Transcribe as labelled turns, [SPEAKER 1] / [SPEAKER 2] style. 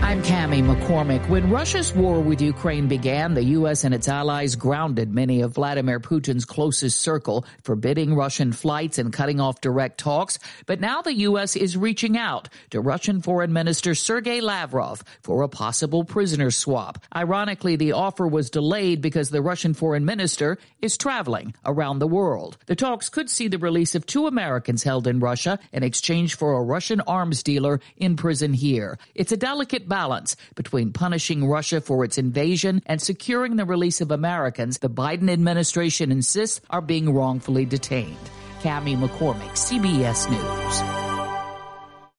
[SPEAKER 1] I'm Cami McCormick. When Russia's war with Ukraine began, the U.S. and its allies grounded many of Vladimir Putin's closest circle, forbidding Russian flights and cutting off direct talks. But now the U.S. is reaching out to Russian Foreign Minister Sergei Lavrov for a possible prisoner swap. Ironically, the offer was delayed because the Russian foreign minister is traveling around the world. The talks could see the release of two Americans held in Russia in exchange for a Russian arms dealer in prison here. It's a delicate balance between punishing Russia for its invasion and securing the release of Americans the Biden administration insists are being wrongfully detained. Cami McCormick, CBS News.